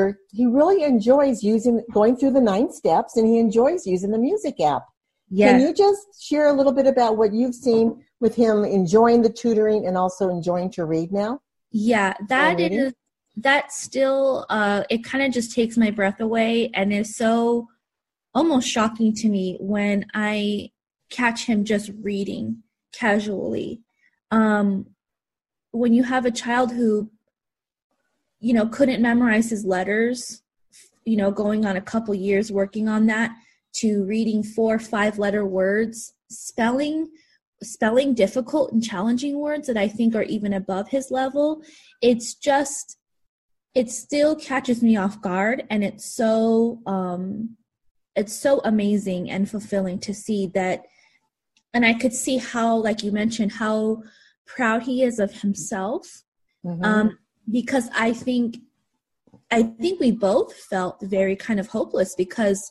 tutor, he really enjoys using going through the nine steps and he enjoys using the music app. Yes. Can you just share a little bit about what you've seen with him enjoying the tutoring and also enjoying to read now? Yeah, that is that still uh it kind of just takes my breath away and is so almost shocking to me when I catch him just reading casually. Um when you have a child who you know couldn't memorize his letters, you know, going on a couple years working on that to reading four five letter words, spelling spelling difficult and challenging words that I think are even above his level. It's just it still catches me off guard and it's so um it's so amazing and fulfilling to see that and I could see how like you mentioned how proud he is of himself Mhm. um because I think I think we both felt very kind of hopeless because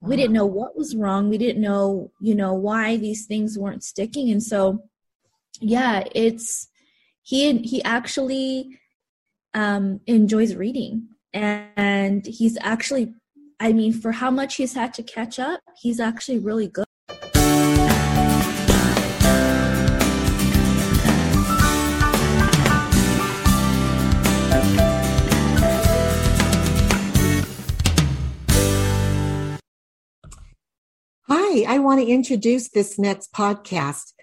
we didn't know what was wrong. We didn't know you know why these things weren't sticking. And so yeah it's he he actually um enjoys reading. And he's actually i mean for how much he's had to catch up he's actually really good I want to introduce this next podcast.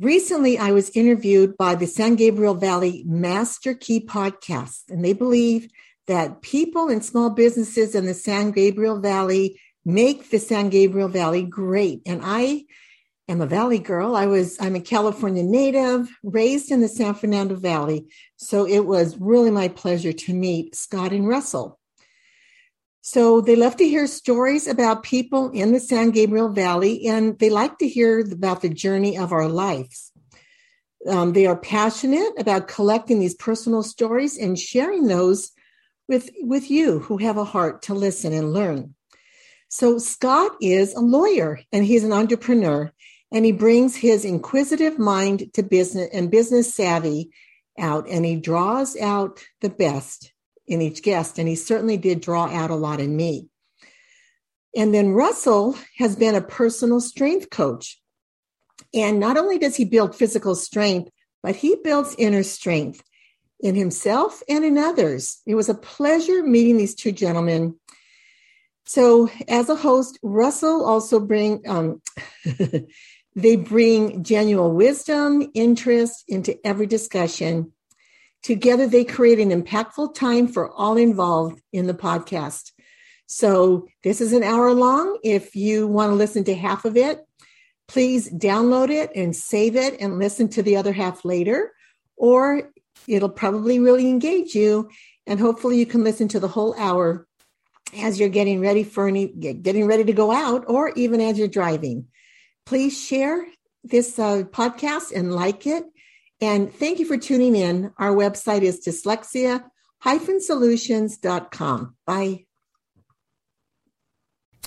Recently, I was interviewed by the San Gabriel Valley Master Key Podcast, and they believe that people and small businesses in the San Gabriel Valley make the San Gabriel Valley great. And I am a Valley girl. I was, I'm a California native, raised in the San Fernando Valley. So it was really my pleasure to meet Scott and Russell. So they love to hear stories about people in the San Gabriel Valley, and they like to hear about the journey of our lives. Um, they are passionate about collecting these personal stories and sharing those with, with you who have a heart to listen and learn. So Scott is a lawyer and he's an entrepreneur, and he brings his inquisitive mind to business and business savvy out, and he draws out the best in each guest, and he certainly did draw out a lot in me. And then Russell has been a personal strength coach. And not only does he build physical strength, but he builds inner strength in himself and in others. It was a pleasure meeting these two gentlemen. So, as a host, Russell also bring um, they bring genuine wisdom, interest into every discussion Together, they create an impactful time for all involved in the podcast. So, this is an hour long. If you want to listen to half of it, please download it and save it and listen to the other half later, or it'll probably really engage you. And hopefully, you can listen to the whole hour as you're getting ready for any getting ready to go out, or even as you're driving. Please share this uh, podcast and like it. And thank you for tuning in. Our website is dyslexia-solutions.com. Bye.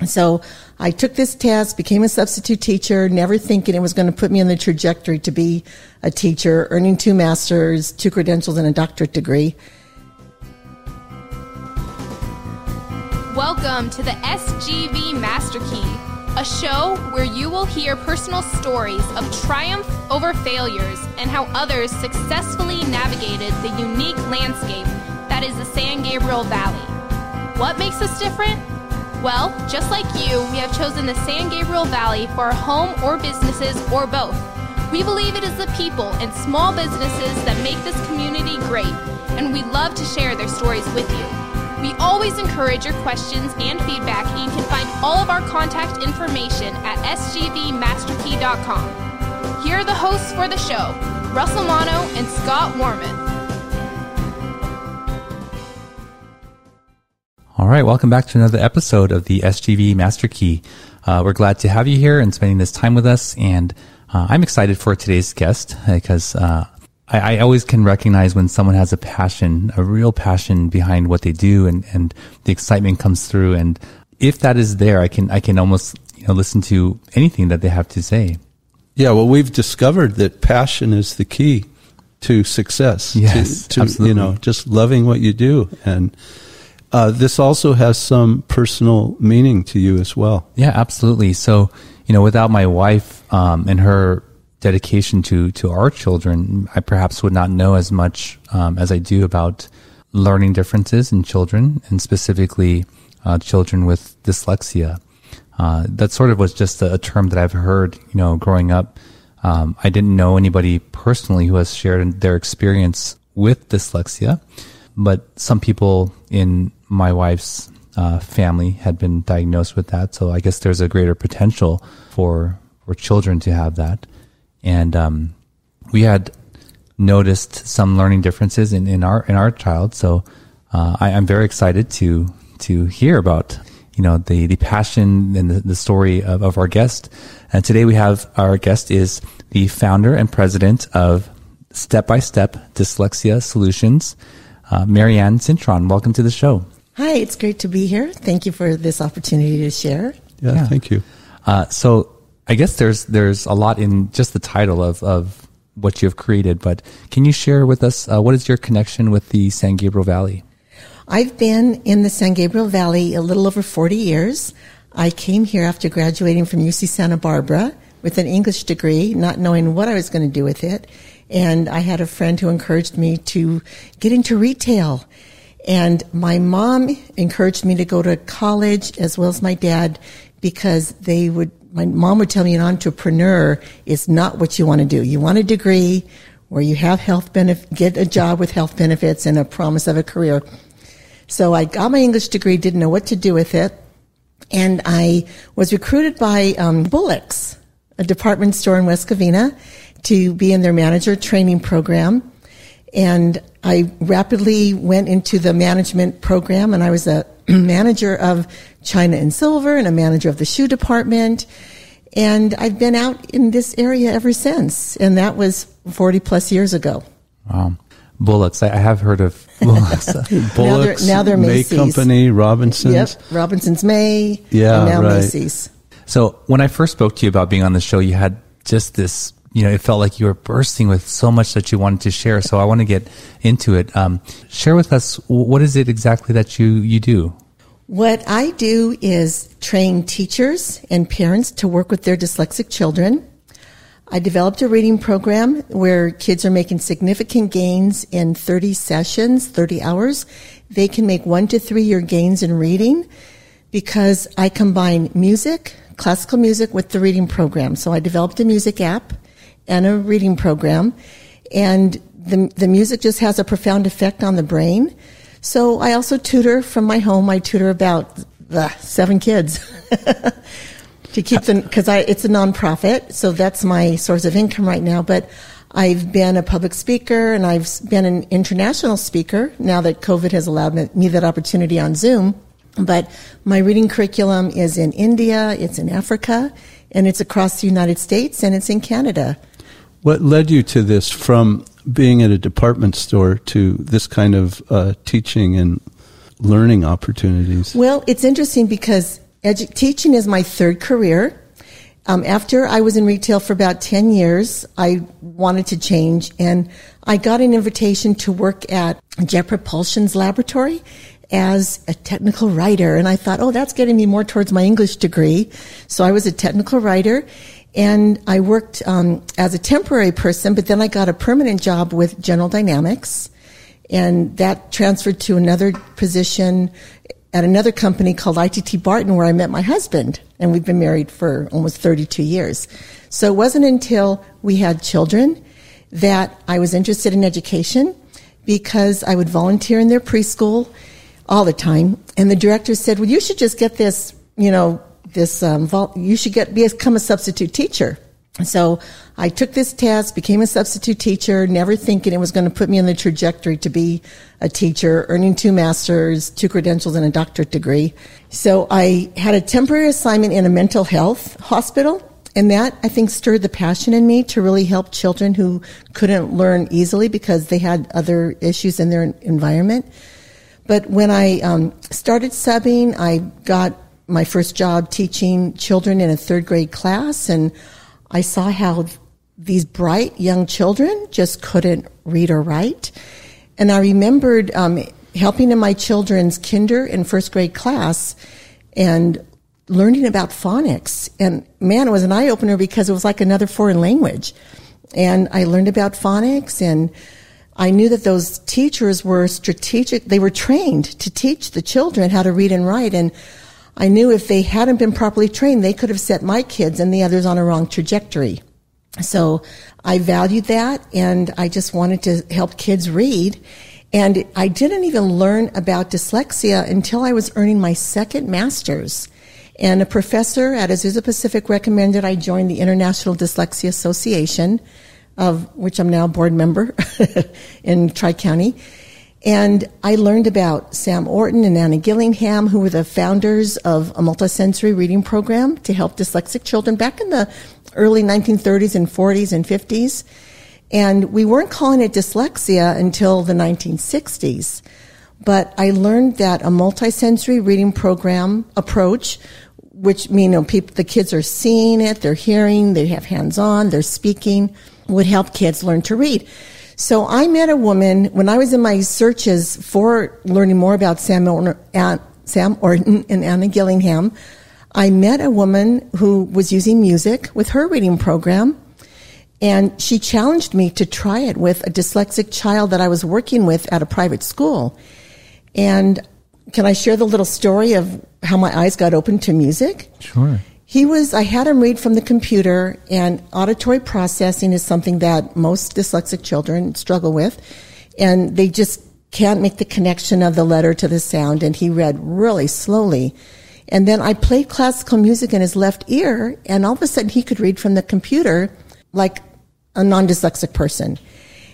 So I took this test, became a substitute teacher, never thinking it was going to put me on the trajectory to be a teacher, earning two masters, two credentials, and a doctorate degree. Welcome to the SGV Master Key, a show where you will hear personal stories of triumph over failures and how others successfully navigated the unique landscape that is the San Gabriel Valley. What makes us different? Well, just like you, we have chosen the San Gabriel Valley for our home or businesses or both. We believe it is the people and small businesses that make this community great, and we love to share their stories with you. We always encourage your questions and feedback, and you can find all of our contact information at sgvmasterkey.com. Here are the hosts for the show Russell Mono and Scott Warman. All right, welcome back to another episode of the SGV Master Key. Uh, we're glad to have you here and spending this time with us. And uh, I'm excited for today's guest because uh, I, I, always can recognize when someone has a passion, a real passion behind what they do, and, and the excitement comes through. And if that is there, I can I can almost you know listen to anything that they have to say. Yeah, well, we've discovered that passion is the key to success. Yes, to, to absolutely. you know just loving what you do and uh, this also has some personal meaning to you as well. Yeah, absolutely. So, you know, without my wife um, and her dedication to to our children, I perhaps would not know as much um, as I do about learning differences in children, and specifically uh, children with dyslexia. Uh, that sort of was just a, a, term that I've heard, you know, growing up. Um, I didn't know anybody personally who has shared their experience with dyslexia, but some people in my wife's uh, family had been diagnosed with that. So I guess there's a greater potential for for children to have that. And um, we had noticed some learning differences in, in our in our child. So uh, I, am very excited to to hear about you know the the passion and the, the story of, of our guest. And today we have our guest is the founder and president of Step by Step Dyslexia Solutions, uh, Marianne Cintron. Welcome to the show. Hi, it's great to be here. Thank you for this opportunity to share. Yeah, yeah. thank you. Uh, so I guess there's there's a lot in just the title of of what you have created, but can you share with us uh, what is your connection with the San Gabriel Valley? I've been in the San Gabriel Valley a little over 40 years. I came here after graduating from UC Santa Barbara with an English degree, not knowing what I was going to do with it. And I had a friend who encouraged me to get into retail. And my mom encouraged me to go to college as well as my dad because they would my mom would tell me an entrepreneur is not what you want to do. You want a degree where you have health benefit, get a job with health benefits and a promise of a career. So I got my English degree, didn't know what to do with it. And I was recruited by um, Bullock's, a department store in West Covina, to be in their manager training program. And I rapidly went into the management program and I was a manager of China and Silver and a manager of the shoe department. And I've been out in this area ever since. And that was 40 plus years ago. Wow. Bullocks. I have heard of Bullocks. Bullocks, now they're, now they're May Company, Robinson's. Yep, Robinson's May. Yeah, now right. Macy's. So when I first spoke to you about being on the show, you had just this you know, it felt like you were bursting with so much that you wanted to share. So I want to get into it. Um, share with us what is it exactly that you you do. What I do is train teachers and parents to work with their dyslexic children. I developed a reading program where kids are making significant gains in 30 sessions, 30 hours. They can make one to three year gains in reading because I combine music, classical music with the reading program. So I developed a music app and a reading program. And the, the music just has a profound effect on the brain. So I also tutor from my home. I tutor about uh, seven kids to keep them, because I it's a nonprofit. So that's my source of income right now. But I've been a public speaker and I've been an international speaker now that COVID has allowed me that opportunity on Zoom. But my reading curriculum is in India, it's in Africa, and it's across the United States, and it's in Canada. What led you to this from being at a department store to this kind of uh, teaching and learning opportunities? Well, it's interesting because edu- teaching is my third career. Um, after I was in retail for about 10 years, I wanted to change and I got an invitation to work at Jet Propulsion's laboratory as a technical writer. And I thought, oh, that's getting me more towards my English degree. So I was a technical writer and I worked um, as a temporary person, but then I got a permanent job with General Dynamics, and that transferred to another position at another company called ITT Barton, where I met my husband, and we've been married for almost 32 years. So it wasn't until we had children that I was interested in education because I would volunteer in their preschool all the time, and the director said, "Well, you should just get this, you know." This um, vol- you should get become a substitute teacher. So I took this test, became a substitute teacher, never thinking it was going to put me on the trajectory to be a teacher, earning two masters, two credentials, and a doctorate degree. So I had a temporary assignment in a mental health hospital. And that, I think, stirred the passion in me to really help children who couldn't learn easily because they had other issues in their environment. But when I um, started subbing, I got my first job teaching children in a third grade class, and I saw how these bright young children just couldn't read or write. And I remembered um, helping in my children's kinder and first grade class and learning about phonics. And man, it was an eye opener because it was like another foreign language. And I learned about phonics and I knew that those teachers were strategic. They were trained to teach the children how to read and write. And I knew if they hadn't been properly trained, they could have set my kids and the others on a wrong trajectory. So I valued that and I just wanted to help kids read. And I didn't even learn about dyslexia until I was earning my second master's. And a professor at Azusa Pacific recommended I join the International Dyslexia Association, of which I'm now a board member in Tri County. And I learned about Sam Orton and Anna Gillingham, who were the founders of a multisensory reading program to help dyslexic children back in the early 1930s and 40s and 50s. And we weren't calling it dyslexia until the 1960s. But I learned that a multisensory reading program approach, which you know, people, the kids are seeing it, they're hearing, they have hands on, they're speaking, would help kids learn to read. So I met a woman when I was in my searches for learning more about Sam Orton, Sam Orton and Anna Gillingham. I met a woman who was using music with her reading program and she challenged me to try it with a dyslexic child that I was working with at a private school. And can I share the little story of how my eyes got open to music? Sure. He was, I had him read from the computer, and auditory processing is something that most dyslexic children struggle with. And they just can't make the connection of the letter to the sound, and he read really slowly. And then I played classical music in his left ear, and all of a sudden he could read from the computer like a non dyslexic person.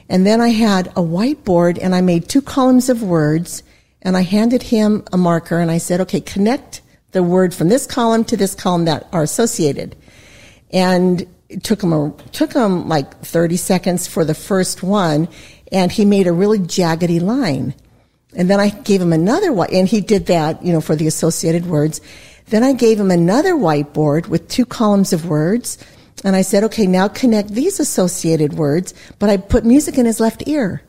And then I had a whiteboard, and I made two columns of words, and I handed him a marker, and I said, okay, connect the word from this column to this column that are associated. And it took him a, took him like 30 seconds for the first one, and he made a really jaggedy line. And then I gave him another one, and he did that, you know, for the associated words. Then I gave him another whiteboard with two columns of words, and I said, okay, now connect these associated words, but I put music in his left ear.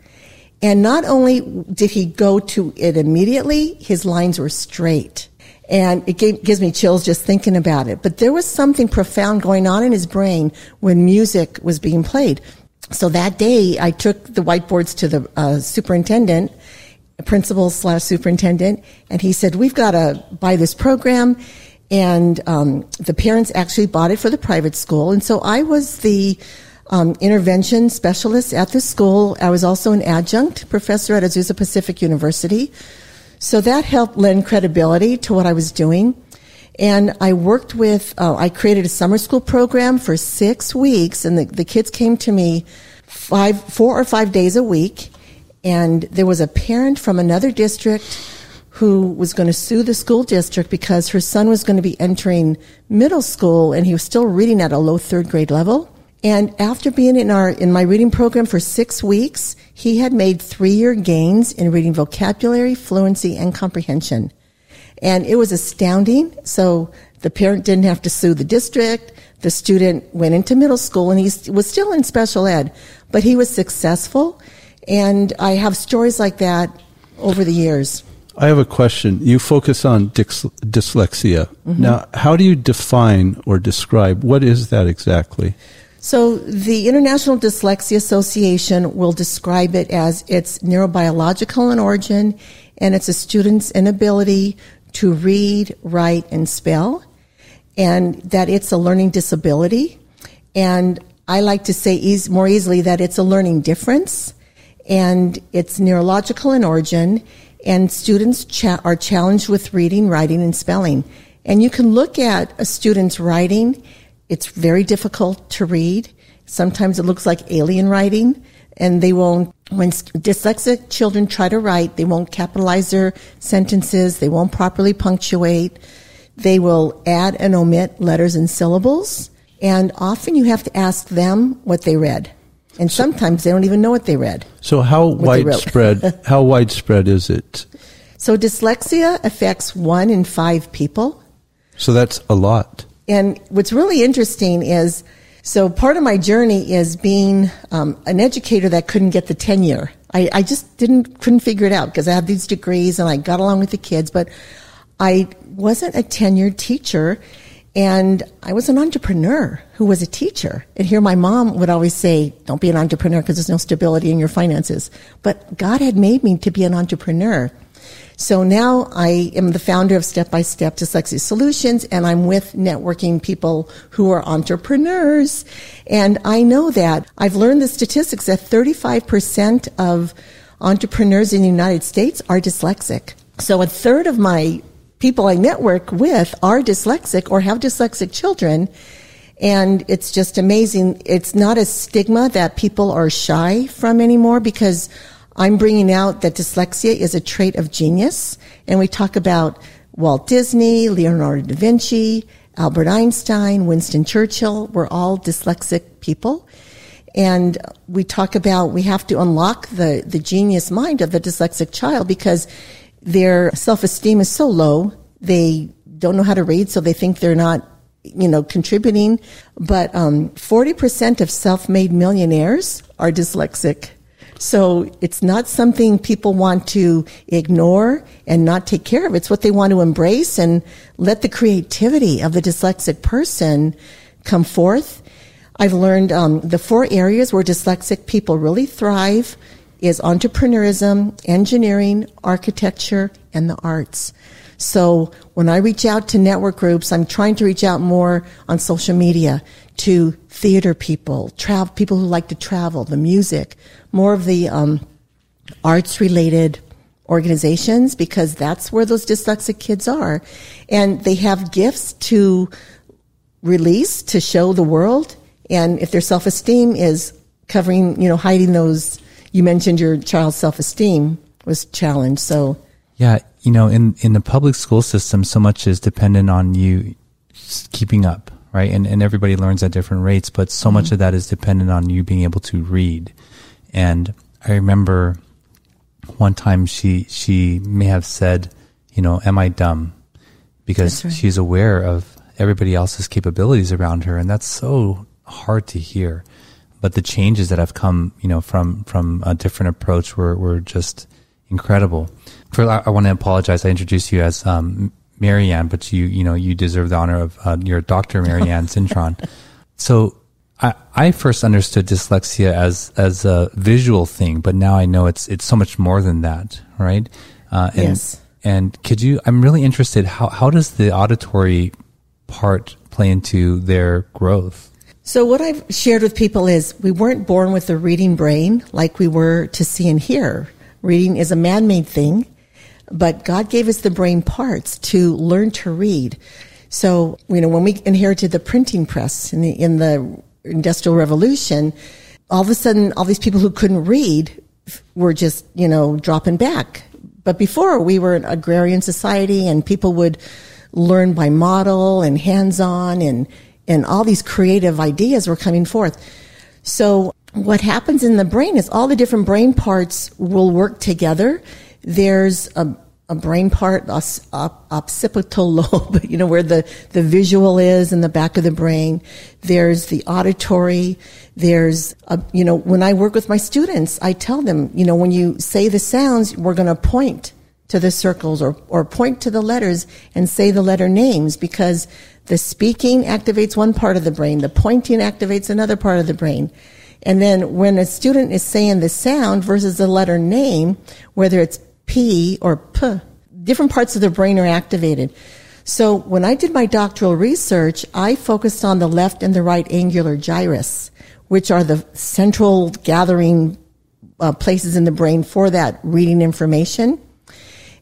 And not only did he go to it immediately, his lines were straight. And it gave, gives me chills just thinking about it. But there was something profound going on in his brain when music was being played. So that day, I took the whiteboards to the uh, superintendent, principal slash superintendent, and he said, "We've got to buy this program." And um, the parents actually bought it for the private school, and so I was the um, intervention specialist at the school. I was also an adjunct professor at Azusa Pacific University. So that helped lend credibility to what I was doing. And I worked with, uh, I created a summer school program for six weeks, and the, the kids came to me five, four or five days a week. And there was a parent from another district who was going to sue the school district because her son was going to be entering middle school and he was still reading at a low third grade level. And after being in our in my reading program for six weeks, he had made three year gains in reading vocabulary, fluency, and comprehension. And it was astounding. So the parent didn't have to sue the district. The student went into middle school and he was still in special ed, but he was successful. And I have stories like that over the years. I have a question. You focus on dyslexia. Mm-hmm. Now, how do you define or describe what is that exactly? So the International Dyslexia Association will describe it as it's neurobiological in origin and it's a student's inability to read, write, and spell, and that it's a learning disability. And I like to say more easily that it's a learning difference and it's neurological in origin and students cha- are challenged with reading, writing, and spelling. And you can look at a student's writing it's very difficult to read. Sometimes it looks like alien writing, and they won't, when dyslexic children try to write, they won't capitalize their sentences, they won't properly punctuate, they will add and omit letters and syllables, and often you have to ask them what they read. And sometimes they don't even know what they read. So how widespread how widespread is it? So dyslexia affects one in five people. So that's a lot. And what's really interesting is, so part of my journey is being um, an educator that couldn't get the tenure I, I just didn't, couldn't figure it out because I had these degrees and I got along with the kids, but I wasn't a tenured teacher and I was an entrepreneur who was a teacher. And here my mom would always say, don't be an entrepreneur because there's no stability in your finances. But God had made me to be an entrepreneur. So now I am the founder of Step by Step Dyslexia Solutions and I'm with networking people who are entrepreneurs. And I know that I've learned the statistics that 35% of entrepreneurs in the United States are dyslexic. So a third of my people I network with are dyslexic or have dyslexic children. And it's just amazing. It's not a stigma that people are shy from anymore because I'm bringing out that dyslexia is a trait of genius. And we talk about Walt Disney, Leonardo da Vinci, Albert Einstein, Winston Churchill. We're all dyslexic people. And we talk about we have to unlock the, the genius mind of the dyslexic child because their self-esteem is so low. They don't know how to read, so they think they're not, you know, contributing. But um, 40% of self-made millionaires are dyslexic. So it's not something people want to ignore and not take care of. It's what they want to embrace and let the creativity of the dyslexic person come forth. I've learned um, the four areas where dyslexic people really thrive is entrepreneurism, engineering, architecture, and the arts. So when I reach out to network groups, I'm trying to reach out more on social media to theater people, travel people who like to travel, the music, more of the um, arts related organizations because that's where those dyslexic kids are, and they have gifts to release to show the world. And if their self esteem is covering, you know, hiding those you mentioned your child's self esteem was challenged. So, yeah, you know, in, in the public school system, so much is dependent on you keeping up, right? And, and everybody learns at different rates, but so mm-hmm. much of that is dependent on you being able to read. And I remember one time she, she may have said, you know, am I dumb? Because right. she's aware of everybody else's capabilities around her. And that's so hard to hear but the changes that have come, you know, from from a different approach were were just incredible. For I, I want to apologize. I introduced you as um, Marianne, but you you know you deserve the honor of uh, your Dr. Marianne Cintron. So I, I first understood dyslexia as as a visual thing, but now I know it's it's so much more than that, right? Uh, and, yes. And could you? I'm really interested. How how does the auditory part play into their growth? So what I've shared with people is we weren't born with a reading brain like we were to see and hear. Reading is a man-made thing, but God gave us the brain parts to learn to read. So, you know, when we inherited the printing press in the, in the industrial revolution, all of a sudden all these people who couldn't read were just, you know, dropping back. But before we were an agrarian society and people would learn by model and hands-on and and all these creative ideas were coming forth. So what happens in the brain is all the different brain parts will work together. There's a, a brain part, occipital lobe, you know, where the, the visual is in the back of the brain. There's the auditory. There's, a, you know, when I work with my students, I tell them, you know, when you say the sounds, we're going to point to the circles or, or point to the letters and say the letter names because the speaking activates one part of the brain, the pointing activates another part of the brain. And then when a student is saying the sound versus the letter name, whether it's P or P, different parts of the brain are activated. So when I did my doctoral research, I focused on the left and the right angular gyrus, which are the central gathering uh, places in the brain for that reading information.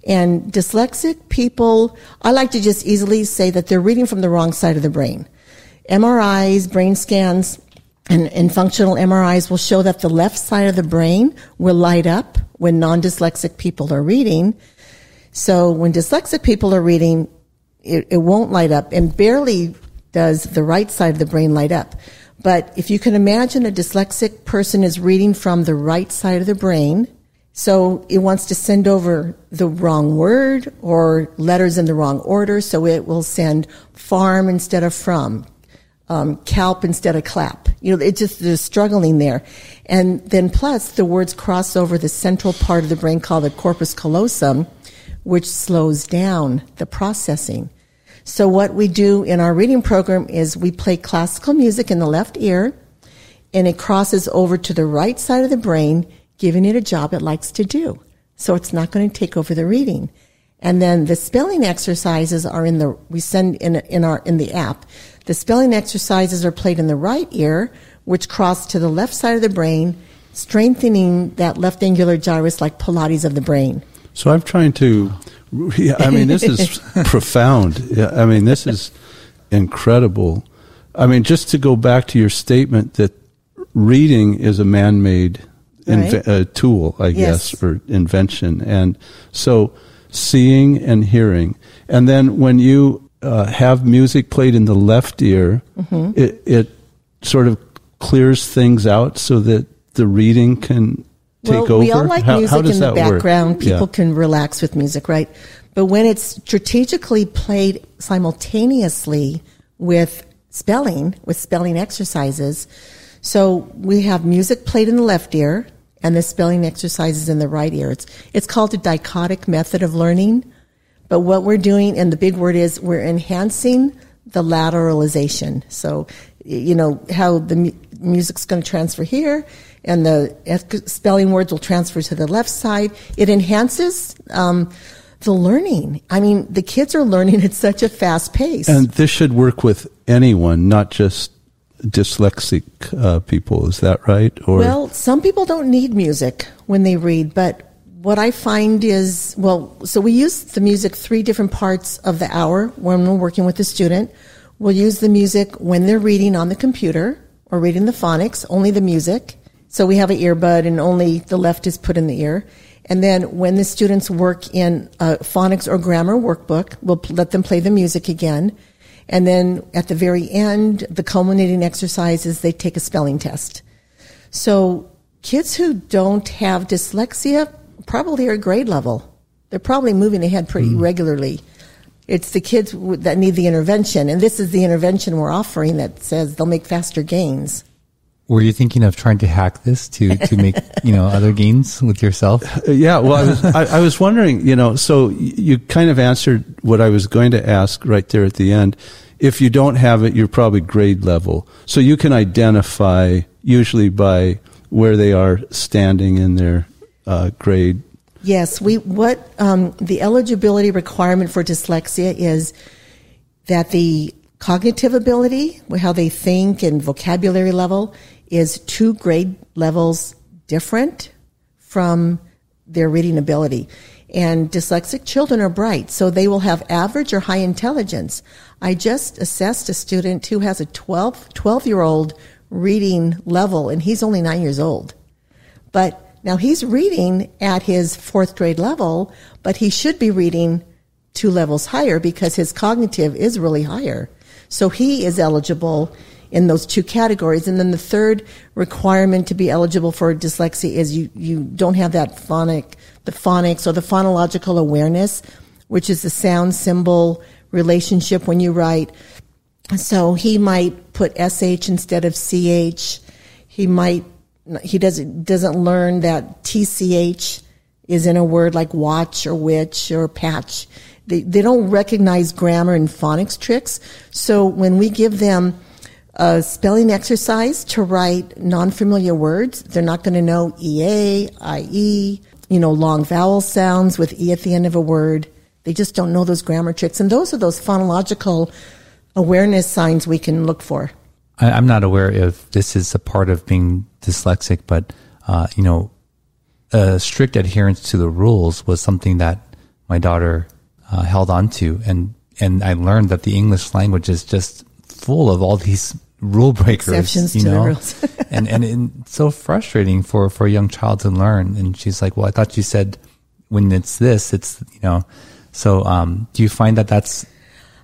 And dyslexic people, I like to just easily say that they're reading from the wrong side of the brain. MRIs, brain scans, and, and functional MRIs will show that the left side of the brain will light up when non-dyslexic people are reading. So when dyslexic people are reading, it, it won't light up and barely does the right side of the brain light up. But if you can imagine a dyslexic person is reading from the right side of the brain, so it wants to send over the wrong word or letters in the wrong order, so it will send farm instead of from, um, calp instead of clap. You know, it just they're struggling there, and then plus the words cross over the central part of the brain called the corpus callosum, which slows down the processing. So what we do in our reading program is we play classical music in the left ear, and it crosses over to the right side of the brain, giving it a job it likes to do. So it's not going to take over the reading. And then the spelling exercises are in the, we send in, in our, in the app. The spelling exercises are played in the right ear, which cross to the left side of the brain, strengthening that left angular gyrus like Pilates of the brain. So I'm trying to, yeah, I mean, this is profound. Yeah, I mean, this is incredible. I mean, just to go back to your statement that reading is a man-made inve- Right. uh, tool, I Yes. guess, or invention, and so seeing and hearing, and then when you uh, have music played in the left ear, Mm-hmm. it it sort of clears things out so that the reading can take well, over. we all like how, music how in the that work? background. People Yeah. can relax with music, right? But when it's strategically played simultaneously with spelling, with spelling exercises, so we have music played in the left ear and the spelling exercises in the right ear. It's it's called a dichotic method of learning. But what we're doing, and the big word is, we're enhancing the lateralization. So, you know, how the mu- music's going to transfer here and the spelling words will transfer to the left side. It enhances um, the learning. I mean, the kids are learning at such a fast pace. And this should work with anyone, not just dyslexic uh, people. Is that right? Or Well, some people don't need music when they read, but what I find is, well, so we use the music three different parts of the hour when we're working with the student. We'll use the music when they're reading on the computer or reading the phonics, only the music. So we have an earbud and only the left is put in the ear. And then when the students work in a phonics or grammar workbook, we'll let them play the music again. And then at the very end, the culminating exercise is they take a spelling test. So kids who don't have dyslexia probably are grade level. They're probably moving ahead pretty mm-hmm. regularly. It's the kids that need the intervention, and this is the intervention we're offering that says they'll make faster gains. Were you thinking of trying to hack this to, to make, you know, other gains with yourself? Uh, yeah, well, I was I, I was wondering, you know, so you kind of answered what I was going to ask right there at the end. If you don't have it, you're probably grade level, so you can identify usually by where they are standing in their uh, grade. Yes, we what um, the eligibility requirement for dyslexia is that the cognitive ability, how they think and vocabulary level, is two grade levels different from their reading ability. And dyslexic children are bright, so they will have average or high intelligence. I just assessed a student who has a 12, 12 year old reading level, and he's only nine years old. But now he's reading at his fourth grade level, but he should be reading two levels higher because his cognitive is really higher. So he is eligible in those two categories. And then the third requirement to be eligible for dyslexia is you, you don't have that phonic, the phonics or the phonological awareness, which is the sound symbol relationship when you write. So he might put sh instead of ch. He might he doesn't doesn't learn that tch is in a word like watch or which or patch. They they don't recognize grammar and phonics tricks. So when we give them a spelling exercise to write non-familiar words, they're not going to know ea, ie, you know, long vowel sounds with e at the end of a word. They just don't know those grammar tricks, and those are those phonological awareness signs we can look for. I, I'm not aware if this is a part of being dyslexic, but uh, you know, strict adherence to the rules was something that my daughter uh, held on to, and and I learned that the English language is just full of all these rule breakers, Exceptions you to the know, and and it's so frustrating for for a young child to learn. And she's like, "Well, I thought you said when it's this, it's you know." So, um, do you find that that's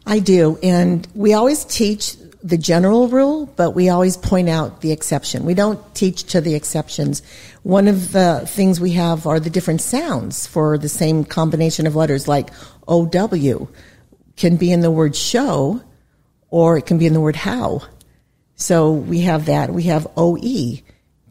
I do, and we always teach the general rule, but we always point out the exception. We don't teach to the exceptions. One of the things we have are the different sounds for the same combination of letters, like OW can be in the word show, or it can be in the word how. So we have that. We have OE,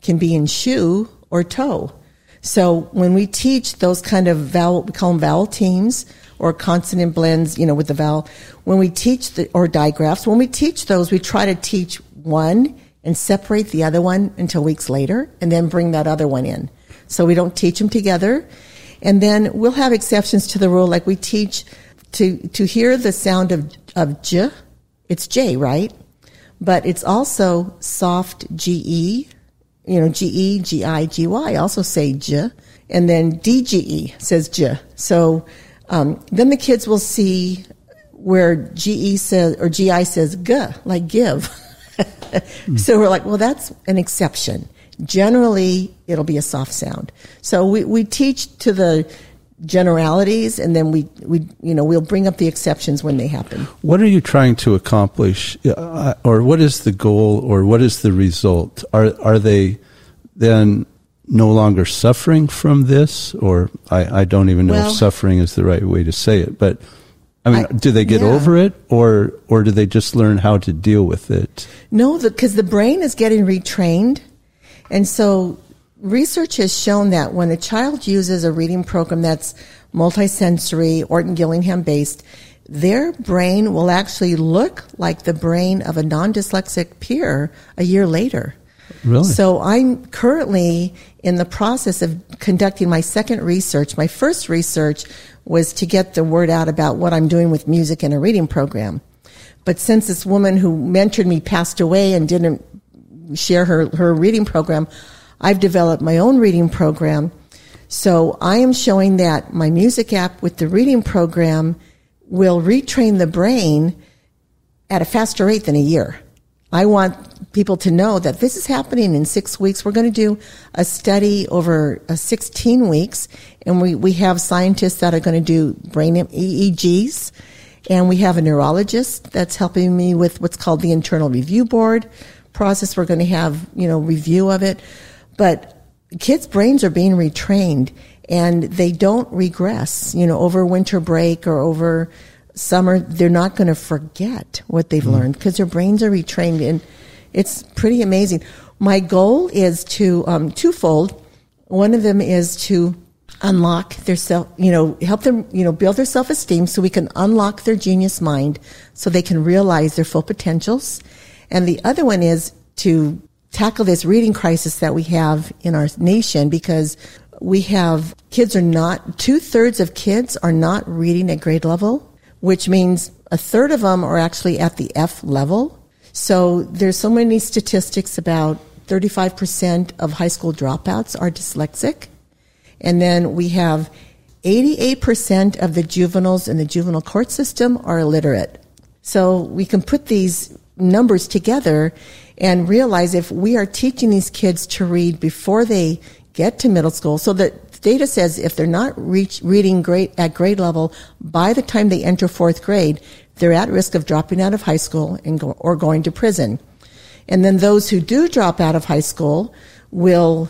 can be in shoe or toe. So when we teach those kind of vowel, we call them vowel teams or consonant blends, you know, with the vowel. When we teach the, or digraphs, when we teach those, we try to teach one and separate the other one until weeks later and then bring that other one in. So we don't teach them together. And then we'll have exceptions to the rule, like we teach to, to hear the sound of, of J, it's J, right? But it's also soft GE, you know, GE, GI, GY also say J. And then DGE says J. So, um, then the kids will see where GE says, or GI says G, like give. so we're like, well, that's an exception. Generally, it'll be a soft sound. So we, we teach to the generalities and then we, we, you know, we'll bring up the exceptions when they happen. What are you trying to accomplish uh, or what is the goal or what is the result? Are, are they then no longer suffering from this or I, I don't even know well, if suffering is the right way to say it, but I mean, I, do they get yeah. over it, or or do they just learn how to deal with it? No, because the, the brain is getting retrained, and so research has shown that when a child uses a reading program that's multisensory, Orton Gillingham based, their brain will actually look like the brain of a non-dyslexic peer a year later. Really? So I'm currently in the process of conducting my second research. My first research was to get the word out about what I'm doing with music in a reading program. But since this woman who mentored me passed away and didn't share her, her reading program, I've developed my own reading program. So I am showing that my music app with the reading program will retrain the brain at a faster rate than a year. I want people to know that this is happening in six weeks. We're going to do a study over uh, 16 weeks, and we, we have scientists that are going to do brain EEGs, and we have a neurologist that's helping me with what's called the internal review board process. We're going to have, you know, review of it. But kids' brains are being retrained, and they don't regress, you know, over winter break or over summer, they're not going to forget what they've mm. learned because their brains are retrained, and it's pretty amazing. My goal is to um, twofold. One of them is to unlock their self, you know, help them, you know, build their self esteem so we can unlock their genius mind so they can realize their full potentials. And the other one is to tackle this reading crisis that we have in our nation because we have kids are not, two thirds of kids are not reading at grade level which means a third of them are actually at the F level. So there's so many statistics about 35% of high school dropouts are dyslexic. And then we have 88% of the juveniles in the juvenile court system are illiterate. So we can put these numbers together and realize if we are teaching these kids to read before they get to middle school so that data says if they're not reach, reading grade, at grade level by the time they enter fourth grade, they're at risk of dropping out of high school and go, or going to prison. And then those who do drop out of high school will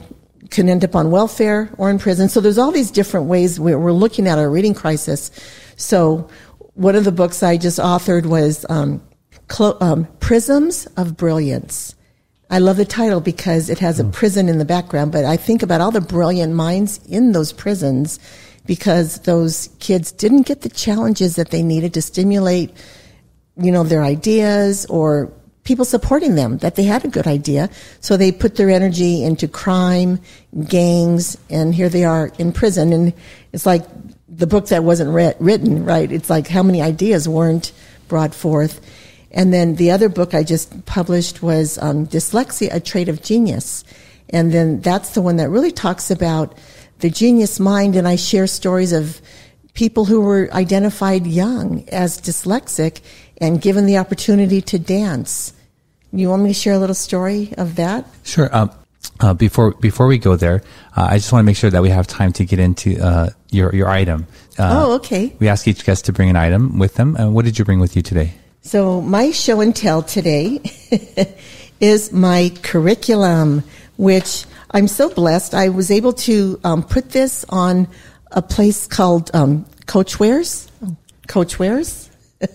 can end up on welfare or in prison. So there's all these different ways we're, we're looking at our reading crisis. So one of the books I just authored was um, Clo- um, Prisms of Brilliance. I love the title because it has a hmm. prison in the background, but I think about all the brilliant minds in those prisons because those kids didn't get the challenges that they needed to stimulate, you know, their ideas or people supporting them that they had a good idea. So they put their energy into crime, gangs, and here they are in prison. And it's like the book that wasn't written, right? It's like how many ideas weren't brought forth. And then the other book I just published was um, Dyslexia, A Trait of Genius. And then that's the one that really talks about the genius mind. And I share stories of people who were identified young as dyslexic and given the opportunity to dance. You want me to share a little story of that? Sure. Um, uh, before before we go there, uh, I just want to make sure that we have time to get into uh, your your item. Uh, oh, okay. We ask each guest to bring an item with them. what did you bring with you today? So my show and tell today is my curriculum, which I'm so blessed. I was able to um, put this on a place called um, Coachwares. Coachwares.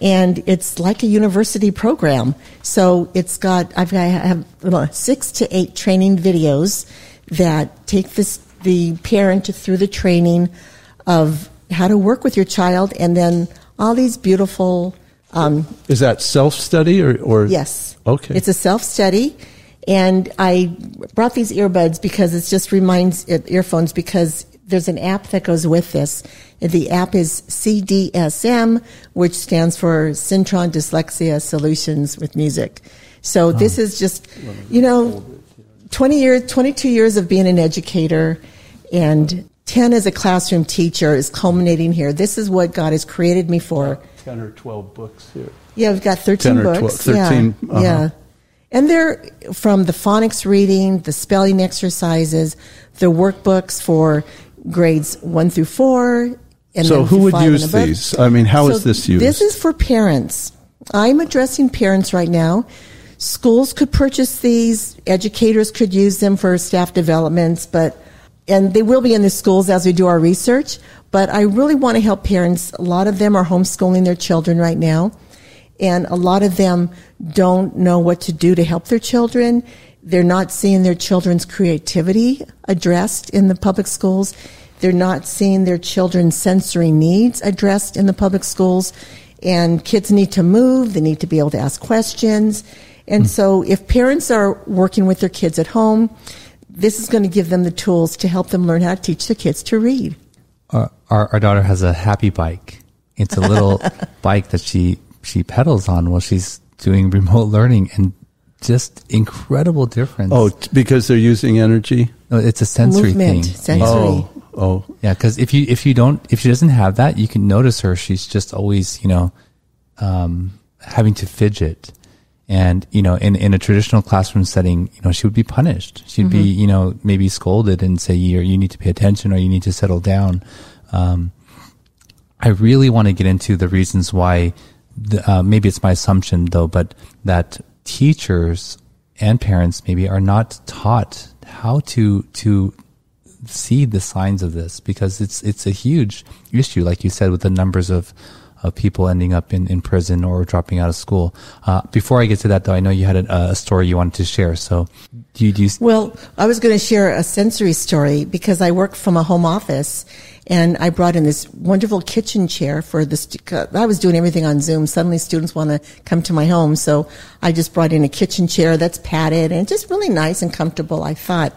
and it's like a university program. So it's got I've got I have six to eight training videos that take this the parent through the training of how to work with your child, and then all these beautiful. Um, Is that self study or, or yes? Okay, it's a self study, and I brought these earbuds because it just reminds earphones because there's an app that goes with this. The app is CDSM, which stands for Cintron Dyslexia Solutions with Music. So this is just, you know, 20 years, 22 years of being an educator and 10 as a classroom teacher is culminating here. This is what God has created me for. 10 or 12 books here. Yeah, we've got 13 books. 12, 13. Yeah. Uh-huh. yeah. And they're from the phonics reading, the spelling exercises, the workbooks for grades one through four. And so, who would use these? I mean, how so is this used? This is for parents. I'm addressing parents right now. Schools could purchase these, educators could use them for staff developments, but and they will be in the schools as we do our research. But I really want to help parents. A lot of them are homeschooling their children right now, and a lot of them don't know what to do to help their children. They're not seeing their children's creativity addressed in the public schools. They're not seeing their children's sensory needs addressed in the public schools. And kids need to move. They need to be able to ask questions. And mm. so if parents are working with their kids at home, this is going to give them the tools to help them learn how to teach their kids to read. Uh, our, our daughter has a happy bike. It's a little bike that she, she pedals on while she's doing remote learning and just incredible difference. Oh, t- because they're using energy? No, it's a sensory Movement, thing. Sensory. Oh, oh. Yeah, because if you, if you don't, if she doesn't have that, you can notice her. She's just always, you know, um, having to fidget. And, you know, in, in a traditional classroom setting, you know, she would be punished. She'd mm-hmm. be, you know, maybe scolded and say, you you need to pay attention or you need to settle down. Um, I really want to get into the reasons why, the, uh, maybe it's my assumption though, but that teachers and parents maybe are not taught how to, to see the signs of this because it's, it's a huge issue, like you said, with the numbers of, of people ending up in, in prison or dropping out of school. Uh, before I get to that, though, I know you had a, a story you wanted to share. So, do you, do you Well, I was going to share a sensory story because I work from a home office, and I brought in this wonderful kitchen chair for the. Stu- I was doing everything on Zoom. Suddenly, students want to come to my home, so I just brought in a kitchen chair that's padded and just really nice and comfortable. I thought,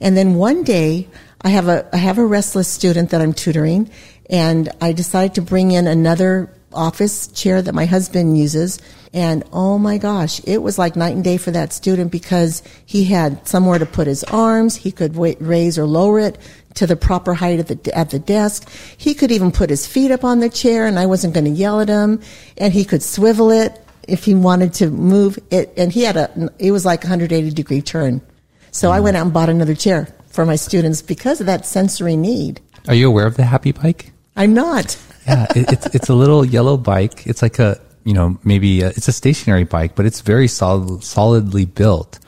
and then one day. I have a I have a restless student that I'm tutoring, and I decided to bring in another office chair that my husband uses. And oh my gosh, it was like night and day for that student because he had somewhere to put his arms. He could raise or lower it to the proper height at the, at the desk. He could even put his feet up on the chair and I wasn't going to yell at him. And he could swivel it if he wanted to move it. And he had a, it was like a 180 degree turn. So I went out and bought another chair for my students because of that sensory need. Are you aware of the happy bike? I'm not. yeah, it, it's it's a little yellow bike. It's like a you know maybe a, it's a stationary bike, but it's very solid, solidly built,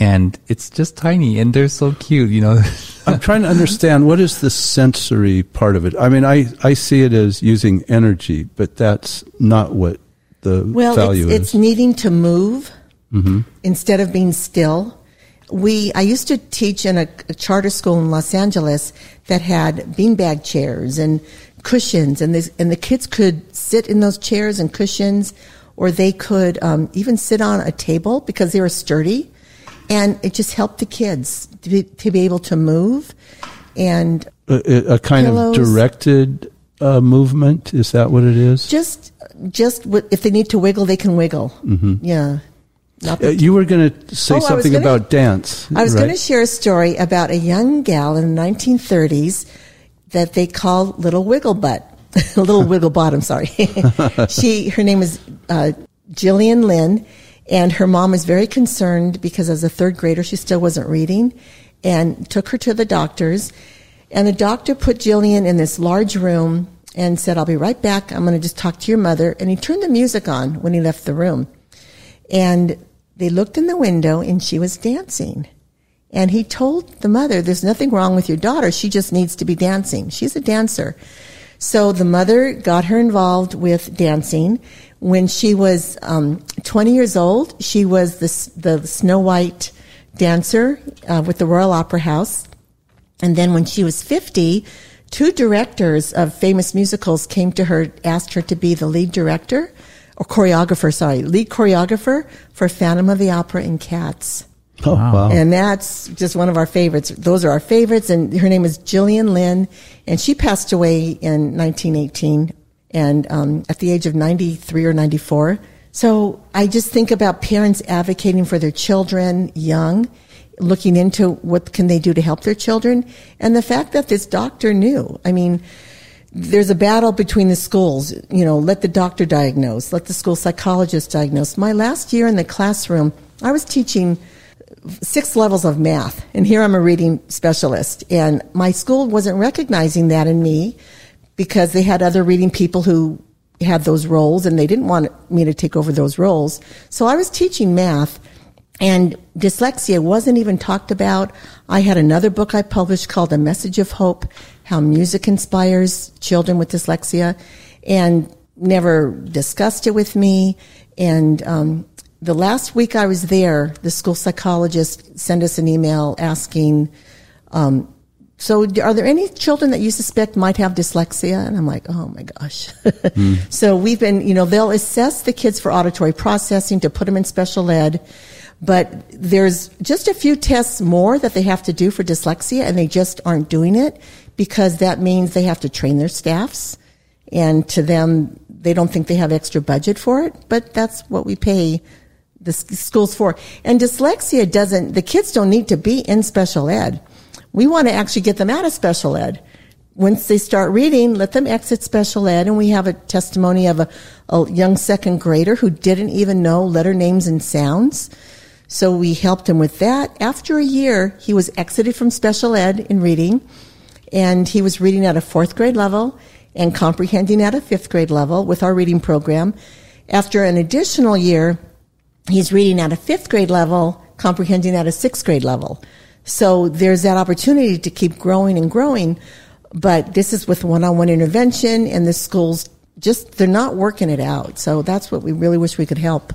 and it's just tiny and they're so cute. You know, I'm trying to understand what is the sensory part of it. I mean, I I see it as using energy, but that's not what the well, value it's, is. It's needing to move mm-hmm. instead of being still we I used to teach in a, a, charter school in Los Angeles that had beanbag chairs and cushions, and this, and the kids could sit in those chairs and cushions, or they could um, even sit on a table because they were sturdy, and it just helped the kids to be, to be able to move and a, a kind pillows. of directed uh, movement. Is that what it is? Just just if they need to wiggle, they can wiggle. Mm-hmm. Yeah. Uh, you were going to say oh, something gonna, about dance. I was right? going to share a story about a young gal in the 1930s that they called Little Wiggle Butt, Little Wigglebot, I'm sorry. she, her name is uh, Gillian Lynne, and her mom was very concerned because as a third grader, she still wasn't reading, and took her to the doctors. And the doctor put Gillian in this large room and said, I'll be right back. I'm going to just talk to your mother. And he turned the music on when he left the room. And they looked in the window and she was dancing. And he told the mother, there's nothing wrong with your daughter. She just needs to be dancing. She's a dancer. So the mother got her involved with dancing. When she was um, 20 years old, she was the, the Snow White dancer uh, with the Royal Opera House. And then when she was 50, two directors of famous musicals came to her, asked her to be the lead director or choreographer, sorry, lead choreographer for Phantom of the Opera and Cats. Oh, wow. And that's just one of our favorites. Those are our favorites. And her name is Gillian Lynne, and she passed away in 1918 and um, at the age of 93 or 94. So I just think about parents advocating for their children young, looking into what can they do to help their children, and the fact that this doctor knew. I mean, there's a battle between the schools. You know, let the doctor diagnose, let the school psychologist diagnose. My last year in the classroom, I was teaching six levels of math, and here I'm a reading specialist. And my school wasn't recognizing that in me because they had other reading people who had those roles and they didn't want me to take over those roles. So I was teaching math and dyslexia wasn't even talked about. I had another book I published called A Message of Hope, How Music Inspires Children with Dyslexia, and never discussed it with me. And um, the last week I was there, the school psychologist sent us an email asking, um, so are there any children that you suspect might have dyslexia? And I'm like, oh my gosh. mm. So we've been, you know, they'll assess the kids for auditory processing to put them in special ed. But there's just a few tests more that they have to do for dyslexia and they just aren't doing it because that means they have to train their staffs. And to them, they don't think they have extra budget for it, but that's what we pay the schools for. And dyslexia doesn't, the kids don't need to be in special ed. We want to actually get them out of special ed. Once they start reading, let them exit special ed. And we have a testimony of a, a young second grader who didn't even know letter names and sounds. So we helped him with that. After a year, he was exited from special ed in reading and he was reading at a fourth grade level and comprehending at a fifth grade level with our reading program. After an additional year, he's reading at a fifth grade level, comprehending at a sixth grade level. So there's that opportunity to keep growing and growing. But this is with one-on-one intervention and the schools just, they're not working it out. So that's what we really wish we could help.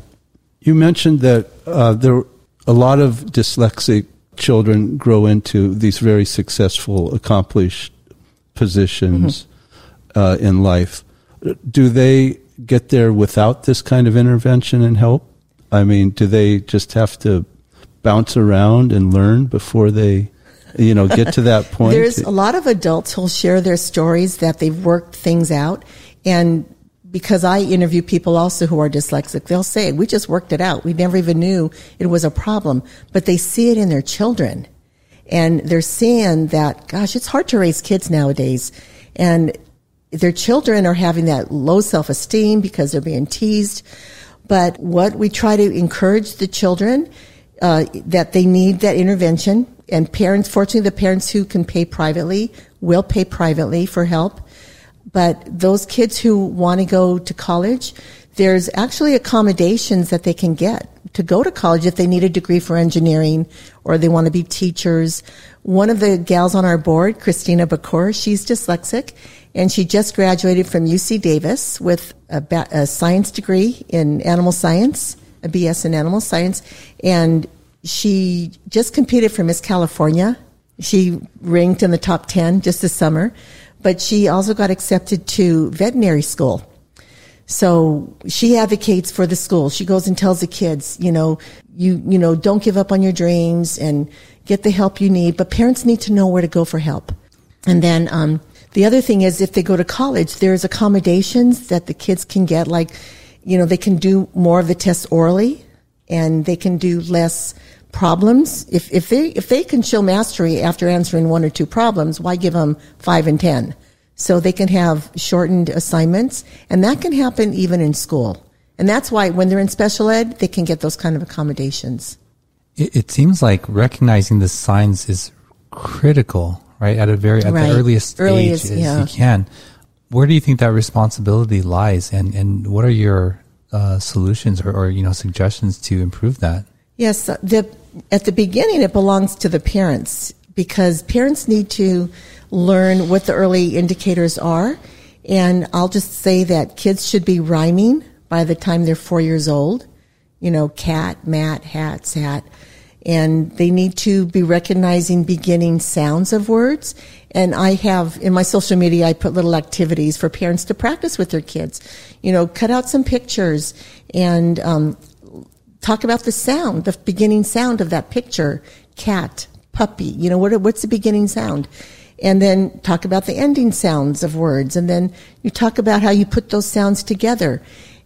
You mentioned that uh, there a lot of dyslexic children grow into these very successful, accomplished positions mm-hmm. uh, in life. Do they get there without this kind of intervention and help? I mean, do they just have to bounce around and learn before they, you know, get to that point? There's a lot of adults who'll share their stories that they've worked things out. And because I interview people also who are dyslexic, they'll say, we just worked it out. We never even knew it was a problem, but they see it in their children. And they're seeing that, gosh, it's hard to raise kids nowadays. And their children are having that low self-esteem because they're being teased. But what we try to encourage the children uh, that they need that intervention, and parents, fortunately, the parents who can pay privately will pay privately for help. But those kids who want to go to college, there's actually accommodations that they can get to go to college if they need a degree for engineering or they want to be teachers. One of the gals on our board, Christina Bakur, she's dyslexic and she just graduated from UC Davis with a, ba- a science degree in animal science, a BS in animal science, and she just competed for Miss California. She ranked in the top 10 just this summer, but she also got accepted to veterinary school. So she advocates for the school. She goes and tells the kids, you know, you, you know, don't give up on your dreams and get the help you need, but parents need to know where to go for help. And then, um, the other thing is if they go to college, there's accommodations that the kids can get, like, you know, they can do more of the tests orally and they can do less problems. If, if they, if they can show mastery after answering one or two problems, why give them five and ten? So they can have shortened assignments and that can happen even in school. And that's why when they're in special ed, they can get those kind of accommodations. It, it seems like recognizing the signs is critical right? At a very at right. the earliest, earliest age yeah. as you can. Where do you think that responsibility lies, and and what are your uh, solutions or, or you know suggestions to improve that? Yes, the at the beginning it belongs to the parents because parents need to learn what the early indicators are And I'll just say that kids should be rhyming by the time they're four years old. You know, cat, mat, hat, sat. And they need to be recognizing beginning sounds of words. And I have in my social media, I put little activities for parents to practice with their kids. You know, cut out some pictures and um, talk about the sound, the beginning sound of that picture. Cat, puppy. You know, what, what's the beginning sound? and then talk about the ending sounds of words, and then you talk about how you put those sounds together.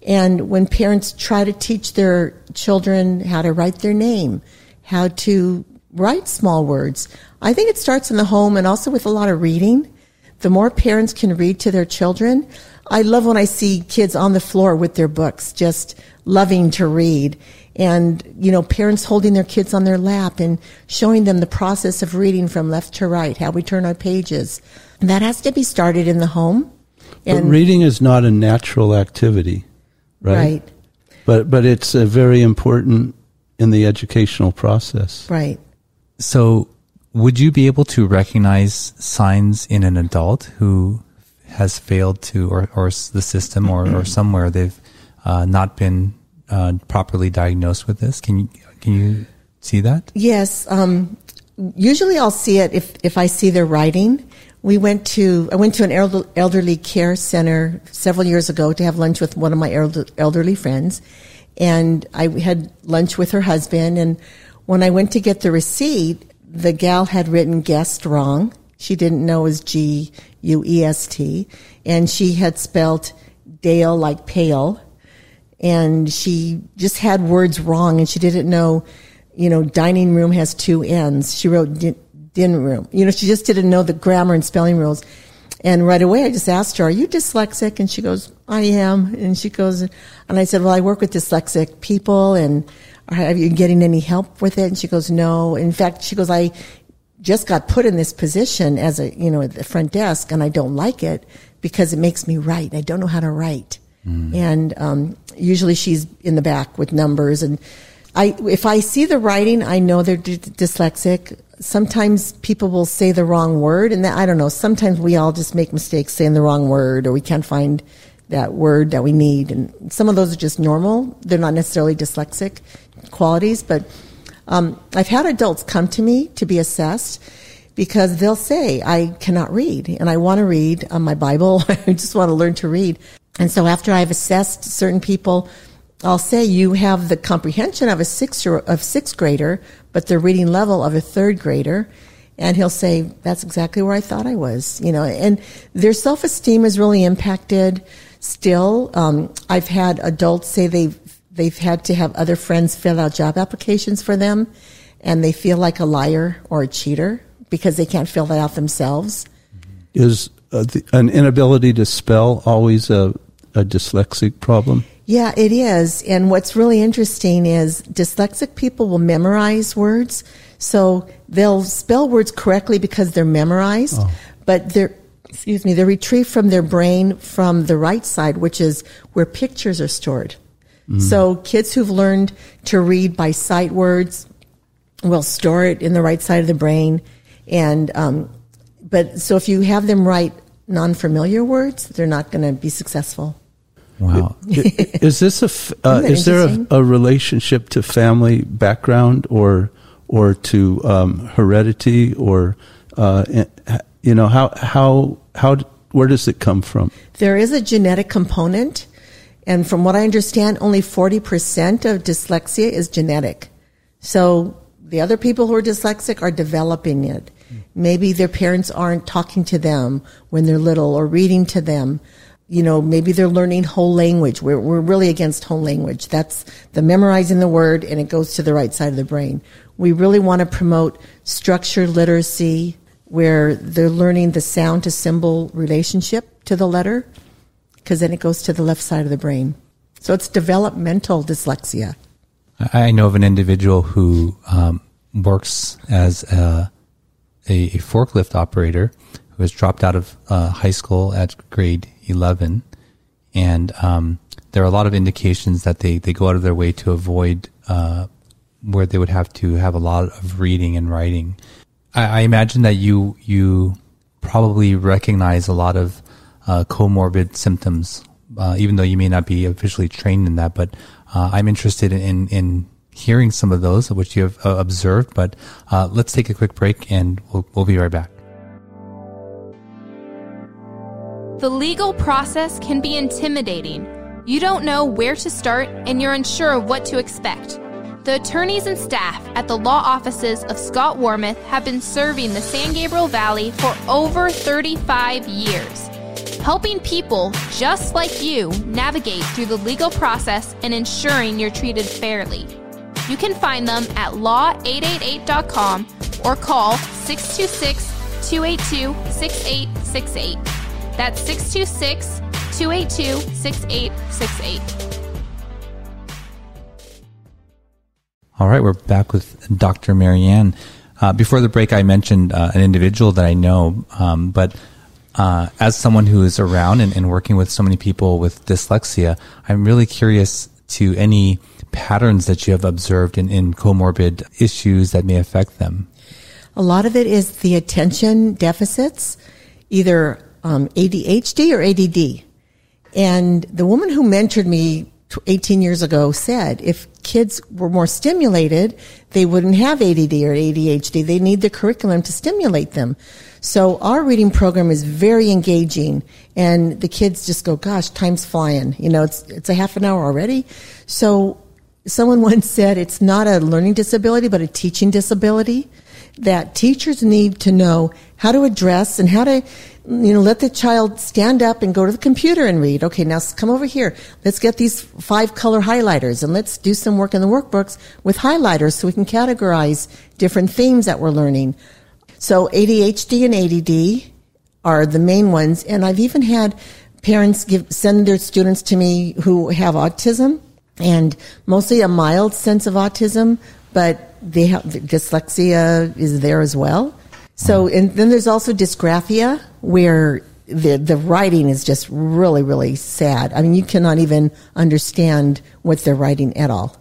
And when parents try to teach their children how to write their name, how to write small words, I think it starts in the home and also with a lot of reading. The more parents can read to their children, I love when I see kids on the floor with their books, just loving to read and you know parents holding their kids on their lap and showing them the process of reading from left to right how we turn our pages. And that has to be started in the home and but reading is not a natural activity right? Right. But but it's a very important in the educational process. Right. So would you be able to recognize signs in an adult who has failed to or, or the system or, or somewhere they've uh, not been uh, properly diagnosed with this? Can you can you see that? Yes. Um, usually, I'll see it if if I see their writing. We went to I went to an elderly care center several years ago to have lunch with one of my elderly friends, and I had lunch with her husband. And when I went to get the receipt, the gal had written guest wrong. She didn't know it was G U E S T, and she had spelt Dale like pale and she just had words wrong and she didn't know, you know, dining room has two ends. She wrote din, room. You know, she just didn't know the grammar and spelling rules. And right away I just asked her, are you dyslexic? And she goes, I am. And she goes, and I said, well, I work with dyslexic people and are you getting any help with it? And she goes, no. In fact, she goes, I just got put in this position as a, you know, at the front desk and I don't like it because it makes me write. I don't know how to write. Mm. And um, usually she's in the back with numbers. And I, if I see the writing, I know they're d- dyslexic. Sometimes people will say the wrong word, and that, I don't know. Sometimes we all just make mistakes saying the wrong word, or we can't find that word that we need. And some of those are just normal. They're not necessarily dyslexic qualities, but um, I've had adults come to me to be assessed because they'll say, I cannot read and I want to read on my Bible. I just want to learn to read. And so after I've assessed certain people, I'll say you have the comprehension of a sixth of sixth grader, but the reading level of a third grader. And he'll say, that's exactly where I thought I was, you know, and their self-esteem is really impacted still. Um, I've had adults say they've, they've had to have other friends fill out job applications for them and they feel like a liar or a cheater because they can't fill that out themselves. Is uh, the, an inability to spell always a, a dyslexic problem? Yeah, it is. And what's really interesting is dyslexic people will memorize words. So they'll spell words correctly because they're memorized, oh. but they're, excuse me, they're retrieved from their brain from the right side, which is where pictures are stored. Mm. So kids who've learned to read by sight words will store it in the right side of the brain. And, um, but so if you have them write non-familiar words, they're not going to be successful. Wow. is this a uh, is there a, a, relationship to family background or or to um, heredity or uh, you know how how how where does it come from? There is a genetic component, and from what I understand, only forty percent of dyslexia is genetic. So the other people who are dyslexic are developing it. Maybe their parents aren't talking to them when they're little or reading to them. You know, maybe they're learning whole language. We're, we're really against whole language. That's the memorizing the word and it goes to the right side of the brain. We really want to promote structured literacy where they're learning the sound to symbol relationship to the letter because then it goes to the left side of the brain. So it's developmental dyslexia. I know of an individual who um, works as a a, a forklift operator who has dropped out of uh, high school at grade 11. And um, there are a lot of indications that they, they go out of their way to avoid uh, where they would have to have a lot of reading and writing. I, I imagine that you you probably recognize a lot of uh, comorbid symptoms, uh, even though you may not be officially trained in that. But uh, I'm interested in, in hearing some of those, which you have uh, observed. But uh, let's take a quick break and we'll, we'll be right back. The legal process can be intimidating. You don't know where to start and you're unsure of what to expect. The attorneys and staff at the law offices of Scott Warmoth have been serving the San Gabriel Valley for over 35 years, helping people just like you navigate through the legal process and ensuring you're treated fairly. You can find them at law888.com or call 626 282 6868. That's 626 282 6868. All right, we're back with Dr. Marianne. Uh, before the break, I mentioned uh, an individual that I know, um, but uh, as someone who is around and, and, working with so many people with dyslexia, I'm really curious to any patterns that you have observed in, in comorbid issues that may affect them. A lot of it is the attention deficits, either um, ADHD or ADD. And the woman who mentored me 18 years ago said if kids were more stimulated, they wouldn't have ADD or ADHD. They need the curriculum to stimulate them. So our reading program is very engaging and the kids just go, gosh, time's flying. You know, it's, it's a half an hour already. So someone once said it's not a learning disability, but a teaching disability that teachers need to know how to address and how to you know, let the child stand up and go to the computer and read. Okay, now come over here. Let's get these five color highlighters and let's do some work in the workbooks with highlighters so we can categorize different themes that we're learning. So ADHD and ADD are the main ones. And I've even had parents give, send their students to me who have autism and mostly a mild sense of autism, but they have dyslexia is there as well. So, and then there's also dysgraphia, where the the writing is just really really sad. I mean, you cannot even understand what they're writing at all.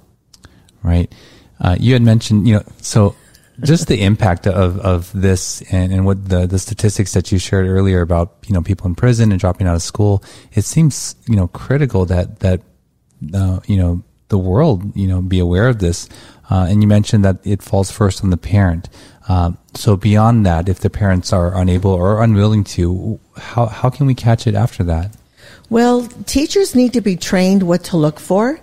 Right. Uh, you had mentioned, you know, so just the impact of, of this and, and what the, the statistics that you shared earlier about, you know, people in prison and dropping out of school, it seems, you know, critical that, that, uh, you know, the world, you know, be aware of this. Uh, and you mentioned that it falls first on the parent. Uh, so beyond that, if the parents are unable or unwilling to, how how can we catch it after that? Well, teachers need to be trained what to look for,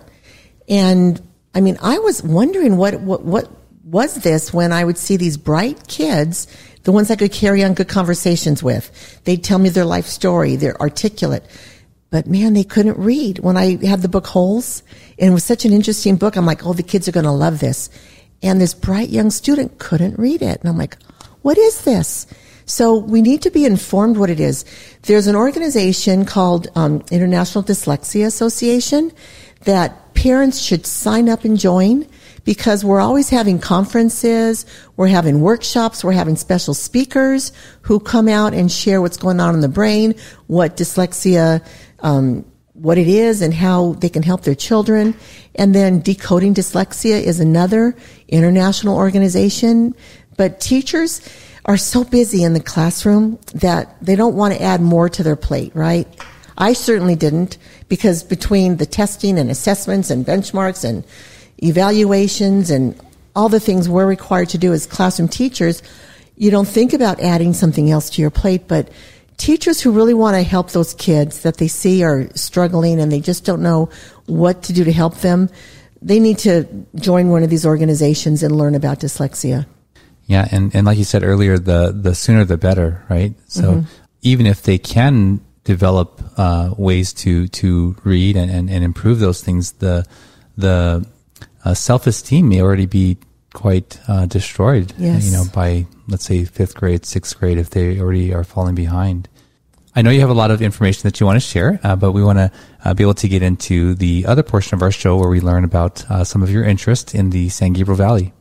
and I mean, I was wondering what what what was this when I would see these bright kids, the ones I could carry on good conversations with. They'd tell me their life story, they're articulate. But man, they couldn't read. When I had the book Holes, and it was such an interesting book, I'm like, oh, the kids are going to love this. And this bright young student couldn't read it. And I'm like, what is this? So we need to be informed what it is. There's an organization called um, International Dyslexia Association that parents should sign up and join because we're always having conferences, we're having workshops, we're having special speakers who come out and share what's going on in the brain, what dyslexia um, what it is and how they can help their children. And then Decoding Dyslexia is another international organization. But teachers are so busy in the classroom that they don't want to add more to their plate, right? I certainly didn't because between the testing and assessments and benchmarks and evaluations and all the things we're required to do as classroom teachers, you don't think about adding something else to your plate, but teachers who really want to help those kids that they see are struggling and they just don't know what to do to help them, they need to join one of these organizations and learn about dyslexia. Yeah, and, and like you said earlier, the the sooner the better, right? So mm-hmm. even if they can develop uh, ways to to read and, and, and, improve those things, the the uh, self esteem may already be quite uh, destroyed. Yes. You know, by let's say fifth grade, sixth grade, if they already are falling behind. I know you have a lot of information that you want to share, uh, but we want to uh, be able to get into the other portion of our show where we learn about uh, some of your interest in the San Gabriel Valley.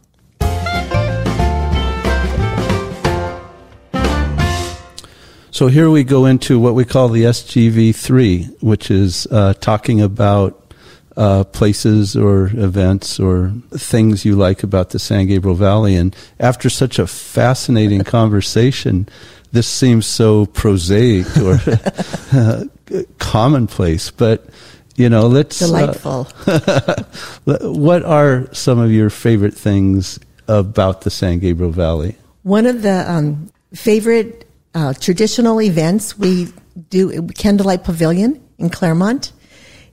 So here we go into what we call the SGV3, which is uh, talking about uh, places or events or things you like about the San Gabriel Valley. And after such a fascinating conversation, this seems so prosaic or uh, commonplace, but you know, let's. Delightful. Uh, what are some of your favorite things about the San Gabriel Valley? One of the um, favorite uh, traditional events we do Candlelight Pavilion in Claremont.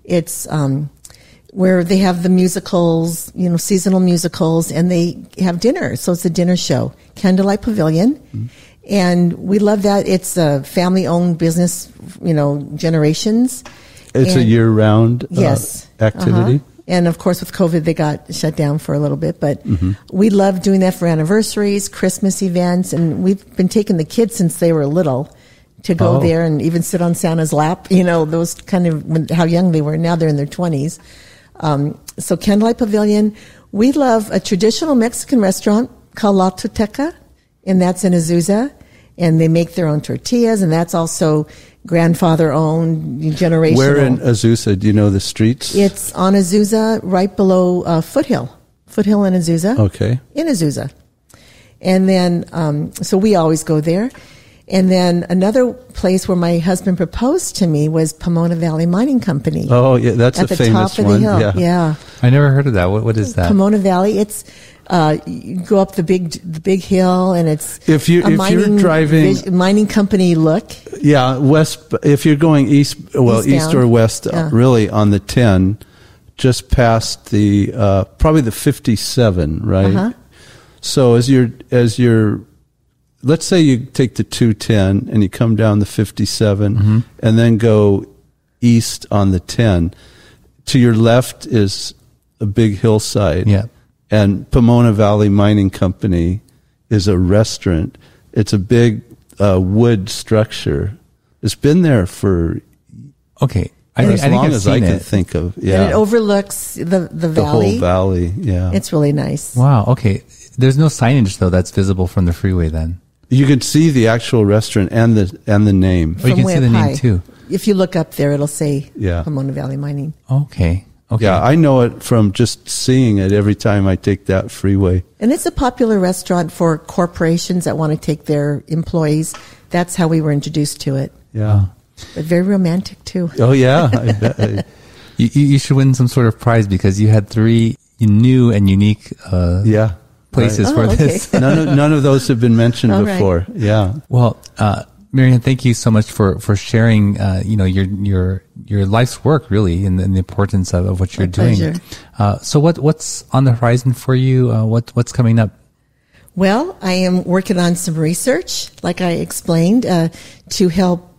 It's um, where they have the musicals, you know, seasonal musicals, and they have dinner. So it's a dinner show, Candlelight Pavilion. Mm-hmm. And we love that. It's a family owned business, you know, generations. It's and, a year round uh, yes. activity. Uh-huh. And of course, with COVID, they got shut down for a little bit. But mm-hmm. we love doing that for anniversaries, Christmas events, and we've been taking the kids since they were little to go oh. there and even sit on Santa's lap. You know, those kind of how young they were. Now they're in their twenties. Um, so Candlelight Pavilion. We love a traditional Mexican restaurant called La Tolteca, and that's in Azusa. And they make their own tortillas, and that's also grandfather owned, generational. Where in Azusa? Do you know the streets? It's on Azusa, right below uh, Foothill. Foothill in Azusa. Okay. In Azusa. And then, um, so we always go there. And then another place where my husband proposed to me was Pomona Valley Mining Company. Oh, yeah, that's at a famous one. Yeah. yeah. I never heard of that. What, what is that? Pomona Valley. It's uh, you go up the big the big hill, and it's if you if mining, you're driving mining company look. Yeah, west. If you're going east, well, east, east or west, uh, yeah. uh, really on the ten, just past the uh, probably the fifty-seven, right? Uh-huh. So as you're as you're let's say you take the 210 and you come down the 57 mm-hmm. and then go east on the 10 to your left is a big hillside yeah and pomona valley mining company is a restaurant it's a big uh, wood structure it's been there for okay I, think, as I long as I can think of. Yeah, and it overlooks the the valley. The whole valley. Yeah, it's really nice. Wow. Okay. There's no signage though that's visible from the freeway. Then you can see the actual restaurant and the and the name. Oh, you can see the name too. If you look up there, it'll say yeah. Pomona Valley Mining. Okay. Okay. Yeah, I know it from just seeing it every time I take that freeway. And it's a popular restaurant for corporations that want to take their employees. That's how we were introduced to it. Yeah. But very romantic too. Oh yeah. you, you should win some sort of prize because you had three new and unique uh, yeah places right. oh, for okay. this. none, of, none of those have been mentioned before. Right. Yeah. Well, uh, Marianne, thank you so much for for sharing. Uh, you know your your your life's work really, and, and the importance of, of what you're My doing. Uh, so, what what's on the horizon for you? Uh, what what's coming up? Well, I am working on some research, like I explained, uh, to help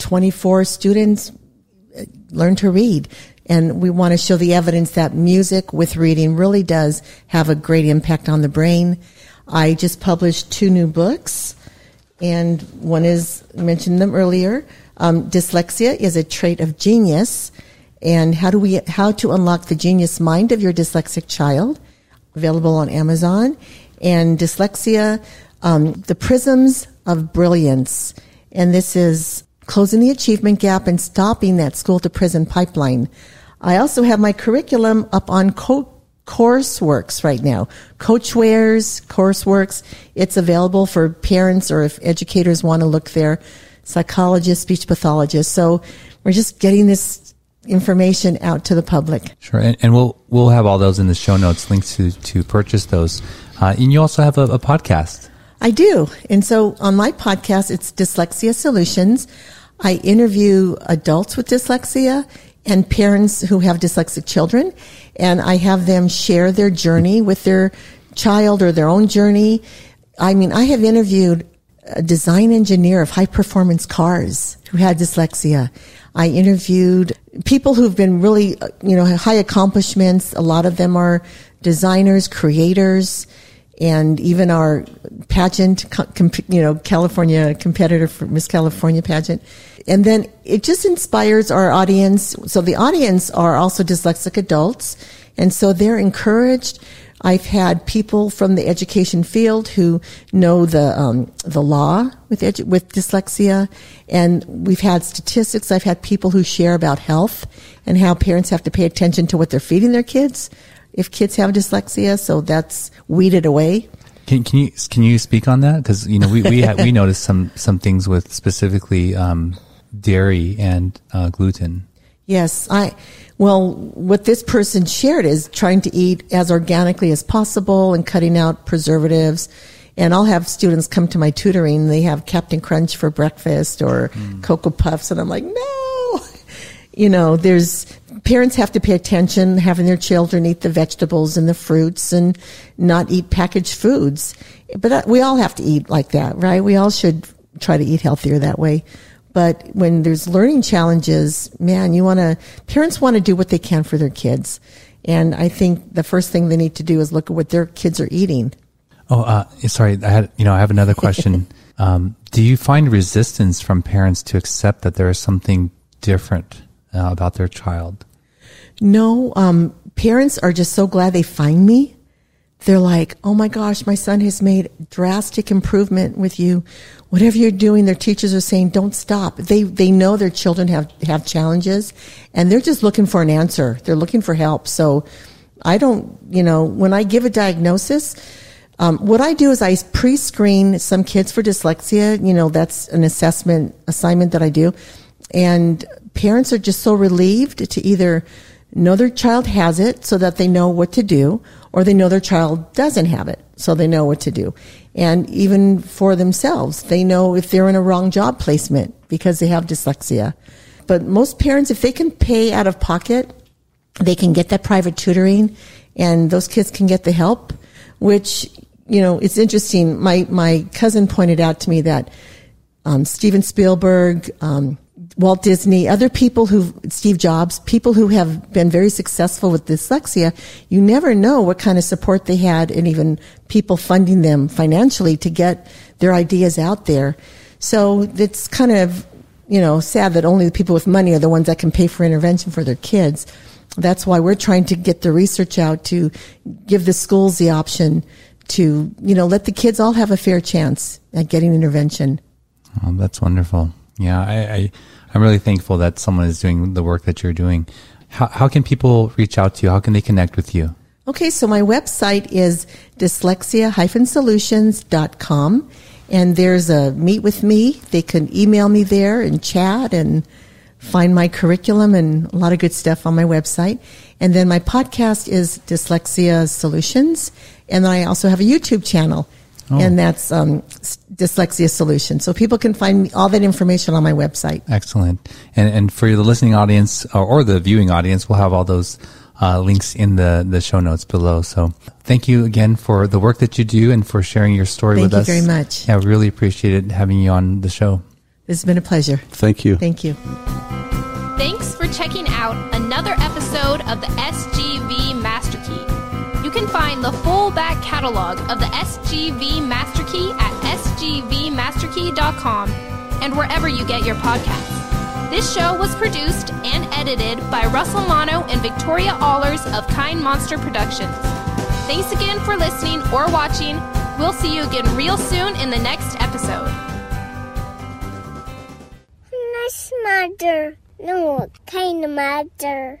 24 students uh, learn to read. And we want to show the evidence that music with reading really does have a great impact on the brain. I just published two new books, and one is mentioned them earlier. Um, dyslexia is a trait of genius, and how do we how to unlock the genius mind of your dyslexic child? Available on Amazon, and dyslexia, um, the prisms of brilliance, and this is closing the achievement gap and stopping that school to prison pipeline. I also have my curriculum up on Co- Courseworks right now. Coachwares, Courseworks. It's available for parents or if educators want to look there. Psychologists, speech pathologists. So we're just getting this information out to the public. Sure, and, and we'll we'll have all those in the show notes, links to to purchase those. Uh, and you also have a, a podcast. I do, and so on my podcast, it's Dyslexia Solutions. I interview adults with dyslexia and parents who have dyslexic children, and I have them share their journey with their child or their own journey. I mean, I have interviewed a design engineer of high performance cars who had dyslexia. I interviewed people who've been really, you know, high accomplishments. A lot of them are designers, creators, and even our pageant, you know, California competitor for Miss California pageant. And then it just inspires our audience. So the audience are also dyslexic adults. And so they're encouraged. I've had people from the education field who know the um, the law with edu- with dyslexia, and we've had statistics. I've had people who share about health and how parents have to pay attention to what they're feeding their kids if kids have dyslexia. So that's weeded away. Can, can you can you speak on that? Because you know we we ha- we noticed some some things with specifically um, dairy and uh, gluten. Yes, I. Well, what this person shared is trying to eat as organically as possible and cutting out preservatives. And I'll have students come to my tutoring. They have Captain Crunch for breakfast or mm. Cocoa Puffs, and I'm like, no. You know, there's parents have to pay attention, having their children eat the vegetables and the fruits and not eat packaged foods. But uh, we all have to eat like that, right? We all should try to eat healthier that way. But when there's learning challenges, man, you want to, parents want to do what they can for their kids. And I think the first thing they need to do is look at what their kids are eating. Oh, uh, sorry. I had, you know, I have another question. um, do you find resistance from parents to accept that there is something different uh, about their child? No, um, parents are just so glad they find me. They're like, oh my gosh, my son has made drastic improvement with you. Whatever you're doing, their teachers are saying, don't stop. They, they know their children have, have challenges and they're just looking for an answer. They're looking for help. So I don't, you know, when I give a diagnosis, um, what I do is I pre-screen some kids for dyslexia. You know, that's an assessment assignment that I do. And parents are just so relieved to either know their child has it so that they know what to do, or they know their child doesn't have it so they know what to do. And even for themselves, they know if they're in a wrong job placement because they have dyslexia. But most parents, if they can pay out of pocket, they can get that private tutoring and those kids can get the help, which, you know, it's interesting. My, my cousin pointed out to me that um, Steven Spielberg, um, Walt Disney, other people who, Steve Jobs, people who have been very successful with dyslexia, you never know what kind of support they had and even people funding them financially to get their ideas out there. So it's kind of, you know, sad that only the people with money are the ones that can pay for intervention for their kids. That's why we're trying to get the research out to give the schools the option to, you know, let the kids all have a fair chance at getting intervention. Oh, that's wonderful. Yeah, I, I I'm really thankful that someone is doing the work that you're doing. How, how can people reach out to you? How can they connect with you? Okay, so my website is dyslexia-solutions.com and there's a meet with me. They can email me there and chat and find my curriculum and a lot of good stuff on my website. And then my podcast is Dyslexia Solutions. And then I also have a YouTube channel Oh. And that's um, Dyslexia Solution. So people can find all that information on my website. Excellent. And, and for the listening audience or, or the viewing audience, we'll have all those uh, links in the, the show notes below. So thank you again for the work that you do and for sharing your story thank with us. Thank you very much. Yeah, I really appreciated having you on the show. This has been a pleasure. Thank you. Thank you. Thanks for checking out another episode of the SGV Master Key. You can find the full back catalog of the SGV Master Key at sgvmasterkey.com and wherever you get your podcasts. This show was produced and edited by Russell Mono and Victoria Allers of Kind Monster Productions. Thanks again for listening or watching. We'll see you again real soon in the next episode. Nice mother. No, kind mother.